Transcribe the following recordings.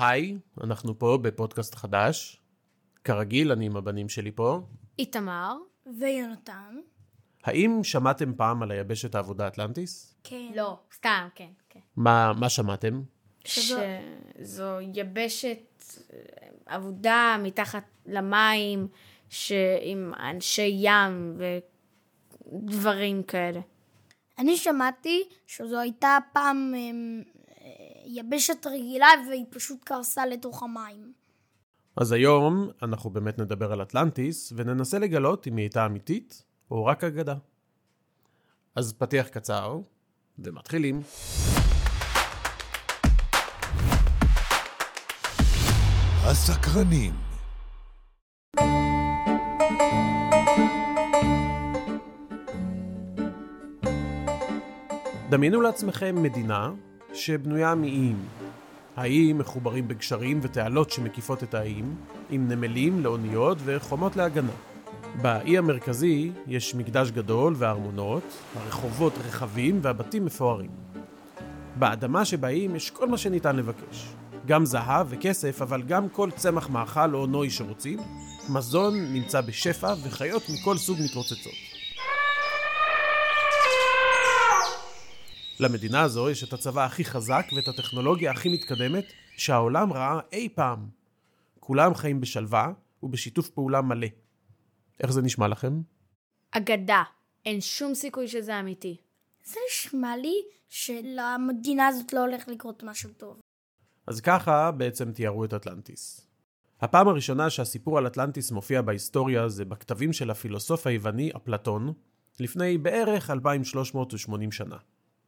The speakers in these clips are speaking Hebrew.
היי, אנחנו פה בפודקאסט חדש. כרגיל, אני עם הבנים שלי פה. איתמר. ויונתן. האם שמעתם פעם על היבשת העבודה אטלנטיס? כן. לא, סתם, כן, כן. מה, מה שמעתם? שזו- שזו יבשת אה, אבודה מתחת למים, ש... עם אנשי ים ודברים כאלה. אני שמעתי שזו הייתה פעם אמ, יבשת רגילה והיא פשוט קרסה לתוך המים. אז היום אנחנו באמת נדבר על אטלנטיס, וננסה לגלות אם היא הייתה אמיתית או רק אגדה. אז פתיח קצר, ומתחילים. הסקרנים. דמיינו לעצמכם מדינה שבנויה מאיים. האיים מחוברים בגשרים ותעלות שמקיפות את האיים, עם נמלים לאוניות וחומות להגנה. באי המרכזי יש מקדש גדול וארמונות, הרחובות רחבים והבתים מפוארים. באדמה שבאיים יש כל מה שניתן לבקש. גם זהב וכסף, אבל גם כל צמח מאכל או נוי שרוצים. מזון נמצא בשפע וחיות מכל סוג מתרוצצות. למדינה הזו יש את הצבא הכי חזק ואת הטכנולוגיה הכי מתקדמת שהעולם ראה אי פעם. כולם חיים בשלווה ובשיתוף פעולה מלא. איך זה נשמע לכם? אגדה. אין שום סיכוי שזה אמיתי. זה נשמע לי שלמדינה הזאת לא הולך לקרות משהו טוב. אז ככה בעצם תיארו את אטלנטיס. הפעם הראשונה שהסיפור על אטלנטיס מופיע בהיסטוריה זה בכתבים של הפילוסוף היווני אפלטון, לפני בערך 2380 שנה.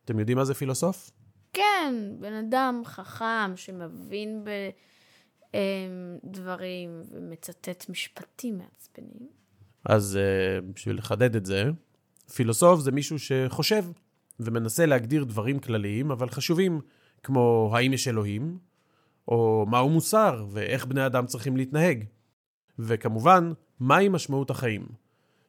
אתם יודעים מה זה פילוסוף? כן, בן אדם חכם שמבין בדברים ומצטט משפטים מעצבנים. אז uh, בשביל לחדד את זה, פילוסוף זה מישהו שחושב ומנסה להגדיר דברים כלליים אבל חשובים, כמו האם יש אלוהים, או מהו מוסר ואיך בני אדם צריכים להתנהג. וכמובן, מהי משמעות החיים.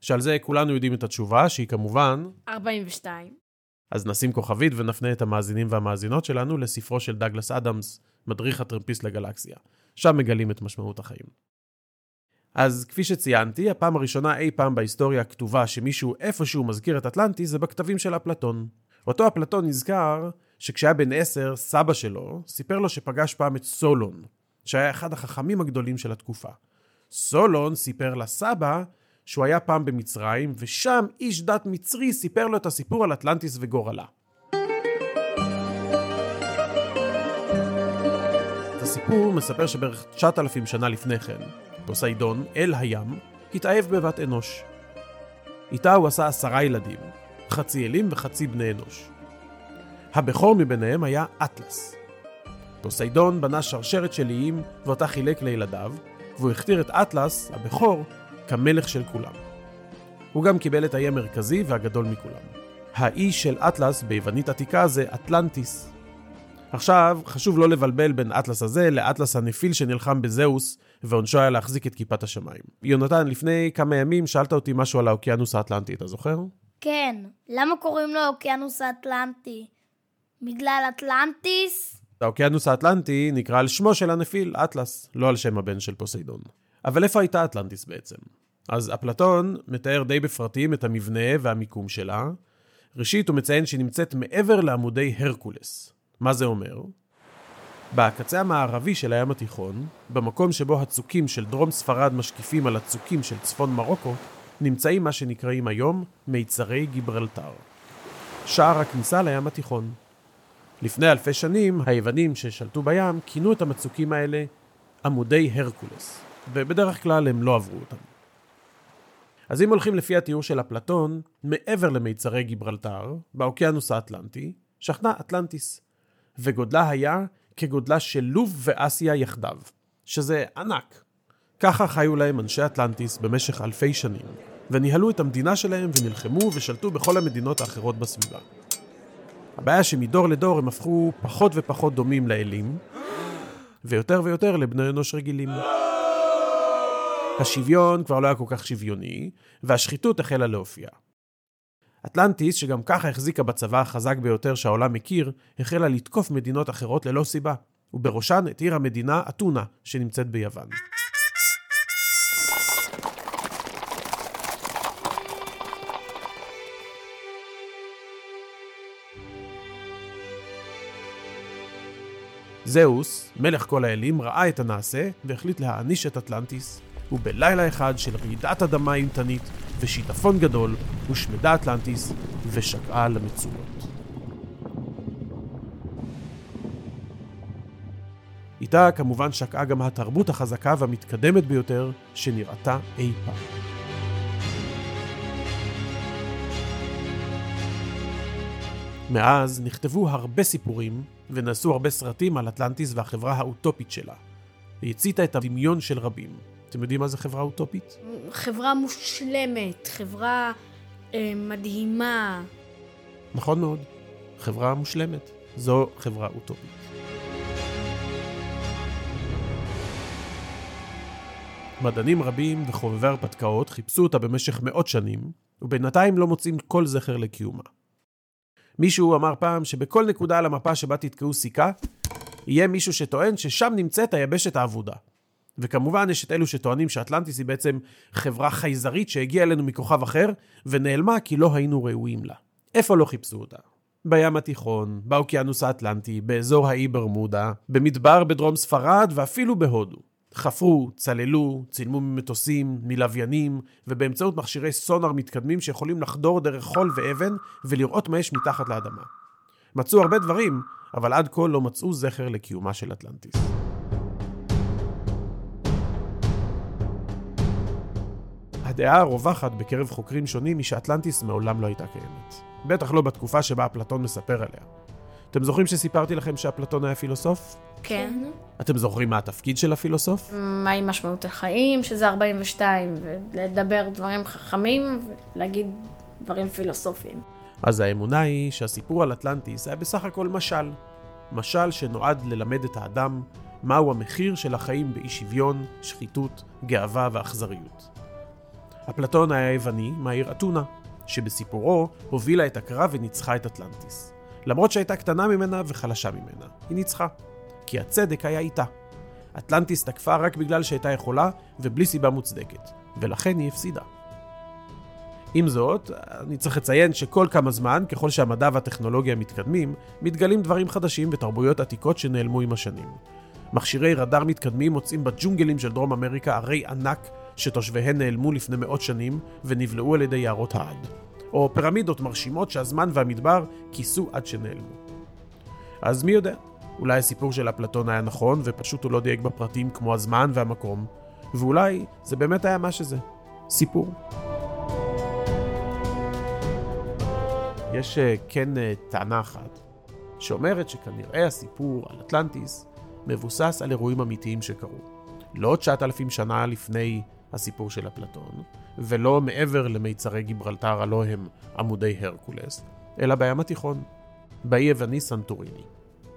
שעל זה כולנו יודעים את התשובה, שהיא כמובן 42. אז נשים כוכבית ונפנה את המאזינים והמאזינות שלנו לספרו של דגלס אדמס, מדריך הטרמפיסט לגלקסיה. שם מגלים את משמעות החיים. אז כפי שציינתי, הפעם הראשונה אי פעם בהיסטוריה הכתובה שמישהו איפשהו מזכיר את אטלנטיס זה בכתבים של אפלטון. אותו אפלטון נזכר שכשהיה בן עשר, סבא שלו סיפר לו שפגש פעם את סולון, שהיה אחד החכמים הגדולים של התקופה. סולון סיפר לסבא שהוא היה פעם במצרים, ושם איש דת מצרי סיפר לו את הסיפור על אטלנטיס וגורלה. את הסיפור מספר שבערך 9,000 שנה לפני כן, פוסיידון, אל הים, התאהב בבת אנוש. איתה הוא עשה עשרה ילדים, חצי אלים וחצי בני אנוש. הבכור מביניהם היה אטלס. פוסיידון בנה שרשרת של איים ואותה חילק לילדיו, והוא הכתיר את אטלס, הבכור, כמלך של כולם. הוא גם קיבל את האי המרכזי והגדול מכולם. האי של אטלס ביוונית עתיקה זה אטלנטיס. עכשיו, חשוב לא לבלבל בין אטלס הזה לאטלס הנפיל שנלחם בזהוס, ועונשו היה להחזיק את כיפת השמיים. יונתן, לפני כמה ימים שאלת אותי משהו על האוקיינוס האטלנטי, אתה זוכר? כן, למה קוראים לו האוקיינוס האטלנטי? בגלל אטלנטיס? האוקיינוס האטלנטי נקרא על שמו של הנפיל, אטלס, לא על שם הבן של פוסיידון. אבל איפה הייתה אטלנטיס בעצם? אז אפלטון מתאר די בפרטים את המבנה והמיקום שלה. ראשית, הוא מציין שהיא נמצאת מעבר לעמודי הרקולס. מה זה אומר? בקצה המערבי של הים התיכון, במקום שבו הצוקים של דרום ספרד משקיפים על הצוקים של צפון מרוקו, נמצאים מה שנקראים היום מיצרי גיברלטר. שער הכניסה לים התיכון. לפני אלפי שנים, היוונים ששלטו בים כינו את המצוקים האלה עמודי הרקולס, ובדרך כלל הם לא עברו אותם. אז אם הולכים לפי התיאור של אפלטון, מעבר למיצרי גיברלטר, באוקיינוס האטלנטי, שכנה אטלנטיס, וגודלה היה כגודלה של לוב ואסיה יחדיו, שזה ענק. ככה חיו להם אנשי אטלנטיס במשך אלפי שנים, וניהלו את המדינה שלהם ונלחמו ושלטו בכל המדינות האחרות בסביבה. הבעיה שמדור לדור הם הפכו פחות ופחות דומים לאלים, ויותר ויותר לבני אנוש רגילים. השוויון כבר לא היה כל כך שוויוני, והשחיתות החלה להופיע. אטלנטיס, שגם ככה החזיקה בצבא החזק ביותר שהעולם מכיר, החלה לתקוף מדינות אחרות ללא סיבה. ובראשן את עיר המדינה אתונה, שנמצאת ביוון. זהוס, מלך כל האלים, ראה את הנעשה והחליט להעניש את אטלנטיס, ובלילה אחד של רעידת אדמה אימתנית ושיטפון גדול, הושמדה אטלנטיס ושקעה למצולות. איתה כמובן שקעה גם התרבות החזקה והמתקדמת ביותר שנראתה אי פעם. מאז נכתבו הרבה סיפורים ונעשו הרבה סרטים על אטלנטיס והחברה האוטופית שלה. היא הציתה את הדמיון של רבים. אתם יודעים מה זה חברה אוטופית? חברה מושלמת, חברה אה, מדהימה. נכון מאוד, חברה מושלמת. זו חברה אוטופית. מדענים רבים וחובבי הרפתקאות חיפשו אותה במשך מאות שנים, ובינתיים לא מוצאים כל זכר לקיומה. מישהו אמר פעם שבכל נקודה על המפה שבה תתקעו סיכה, יהיה מישהו שטוען ששם נמצאת היבשת האבודה. וכמובן יש את אלו שטוענים שאטלנטיס היא בעצם חברה חייזרית שהגיעה אלינו מכוכב אחר, ונעלמה כי לא היינו ראויים לה. איפה לא חיפשו אותה? בים התיכון, באוקיינוס האטלנטי, באזור האי ברמודה, במדבר בדרום ספרד ואפילו בהודו. חפרו, צללו, צילמו ממטוסים, מלוויינים, ובאמצעות מכשירי סונאר מתקדמים שיכולים לחדור דרך חול ואבן ולראות מה יש מתחת לאדמה. מצאו הרבה דברים, אבל עד כה לא מצאו זכר לקיומה של אטלנטיס. הדעה הרווחת בקרב חוקרים שונים היא שאטלנטיס מעולם לא הייתה קיימת. בטח לא בתקופה שבה אפלטון מספר עליה. אתם זוכרים שסיפרתי לכם שאפלטון היה פילוסוף? כן. אתם זוכרים מה התפקיד של הפילוסוף? מהי משמעות החיים, שזה 42, ולדבר דברים חכמים, ולהגיד דברים פילוסופיים. אז האמונה היא שהסיפור על אטלנטיס היה בסך הכל משל. משל שנועד ללמד את האדם מהו המחיר של החיים באי שוויון, שחיתות, גאווה ואכזריות. אפלטון היה יווני מהעיר אתונה, שבסיפורו הובילה את הקרב וניצחה את אטלנטיס. למרות שהייתה קטנה ממנה וחלשה ממנה, היא ניצחה. כי הצדק היה איתה. אטלנטיס תקפה רק בגלל שהייתה יכולה ובלי סיבה מוצדקת, ולכן היא הפסידה. עם זאת, אני צריך לציין שכל כמה זמן, ככל שהמדע והטכנולוגיה מתקדמים, מתגלים דברים חדשים ותרבויות עתיקות שנעלמו עם השנים. מכשירי רדאר מתקדמים מוצאים בג'ונגלים של דרום אמריקה ערי ענק שתושביהן נעלמו לפני מאות שנים ונבלעו על ידי יערות העד. או פירמידות מרשימות שהזמן והמדבר כיסו עד שנעלמו. אז מי יודע, אולי הסיפור של אפלטון היה נכון ופשוט הוא לא דייק בפרטים כמו הזמן והמקום, ואולי זה באמת היה מה שזה, סיפור. יש אה, כן אה, טענה אחת, שאומרת שכנראה הסיפור על אטלנטיס מבוסס על אירועים אמיתיים שקרו. לא 9,000 שנה לפני הסיפור של אפלטון, ולא מעבר למיצרי גיברלטר הלא הם עמודי הרקולס, אלא בים התיכון, באי יווני סנטוריני.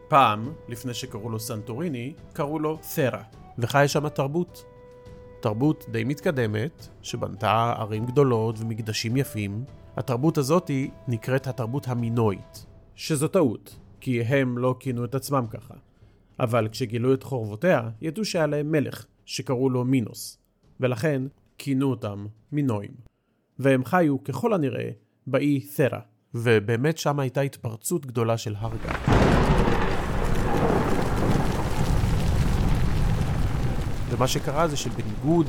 פעם, לפני שקראו לו סנטוריני, קראו לו ת'רה, וחיה שם תרבות. תרבות די מתקדמת, שבנתה ערים גדולות ומקדשים יפים. התרבות הזאת נקראת התרבות המינואית, שזו טעות, כי הם לא כינו את עצמם ככה. אבל כשגילו את חורבותיה, ידעו שהיה להם מלך, שקראו לו מינוס, ולכן כינו אותם מינואים. והם חיו ככל הנראה באי ת'רה, ובאמת שם הייתה התפרצות גדולה של הר גת. ומה שקרה זה שבניגוד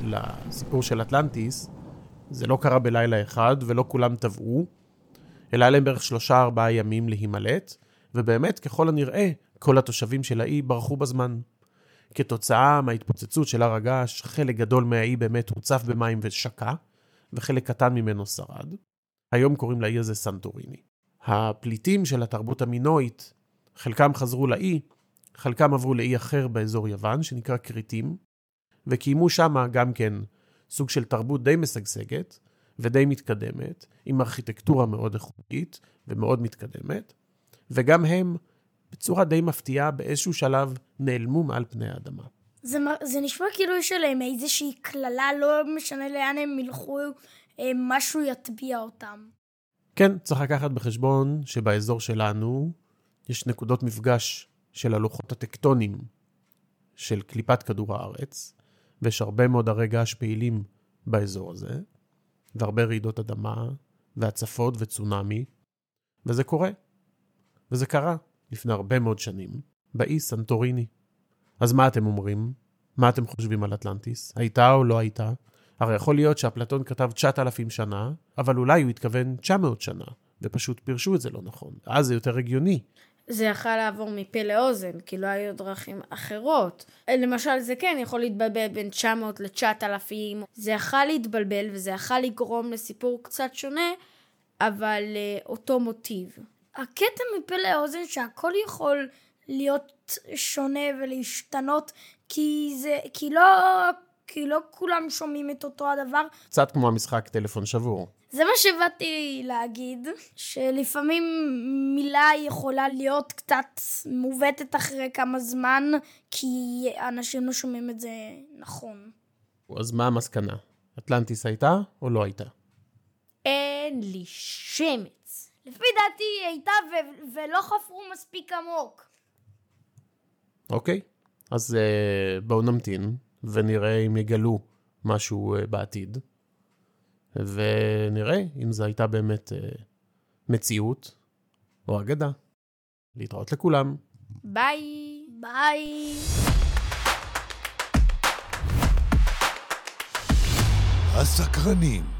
לסיפור של אטלנטיס, זה לא קרה בלילה אחד ולא כולם טבעו, אלא היה להם בערך שלושה ארבעה ימים להימלט, ובאמת, ככל הנראה, כל התושבים של האי ברחו בזמן. כתוצאה מההתפוצצות של הר הגעש, חלק גדול מהאי באמת הוצף במים ושקע, וחלק קטן ממנו שרד. היום קוראים לאי הזה סנטוריני. הפליטים של התרבות המינואית, חלקם חזרו לאי, חלקם עברו לאי אחר באזור יוון, שנקרא כריתים, וקיימו שם גם כן סוג של תרבות די משגשגת ודי מתקדמת, עם ארכיטקטורה מאוד איכותית ומאוד מתקדמת, וגם הם, בצורה די מפתיעה, באיזשהו שלב נעלמו מעל פני האדמה. זה, זה נשמע כאילו יש עליהם איזושהי קללה, לא משנה לאן הם ילכו, אה, משהו יטביע אותם. כן, צריך לקחת בחשבון שבאזור שלנו יש נקודות מפגש של הלוחות הטקטונים של קליפת כדור הארץ, ויש הרבה מאוד הרי געש פעילים באזור הזה, והרבה רעידות אדמה, והצפות וצונאמי, וזה קורה. וזה קרה לפני הרבה מאוד שנים, באי סנטוריני. אז מה אתם אומרים? מה אתם חושבים על אטלנטיס? הייתה או לא הייתה? הרי יכול להיות שאפלטון כתב 9,000 שנה, אבל אולי הוא התכוון 900 שנה, ופשוט פירשו את זה לא נכון. אז זה יותר הגיוני. זה יכל לעבור מפה לאוזן, כי לא היו דרכים אחרות. למשל, זה כן יכול להתבלבל בין 900 ל-9,000, זה יכל להתבלבל וזה יכל לגרום לסיפור קצת שונה, אבל uh, אותו מוטיב. הקטע מפה לאוזן שהכל יכול להיות שונה ולהשתנות, כי זה, כי לא, כי לא כולם שומעים את אותו הדבר. קצת כמו המשחק טלפון שבור. זה מה שבאתי להגיד, שלפעמים מילה יכולה להיות קצת מעוותת אחרי כמה זמן, כי אנשים לא שומעים את זה נכון. אז מה המסקנה? אטלנטיס הייתה או לא הייתה? אין לי שמץ. לפי דעתי היא הייתה ו- ולא חפרו מספיק עמוק. אוקיי, אז uh, בואו נמתין ונראה אם יגלו משהו uh, בעתיד. ונראה אם זו הייתה באמת uh, מציאות או אגדה. להתראות לכולם. ביי. ביי. הסקרנים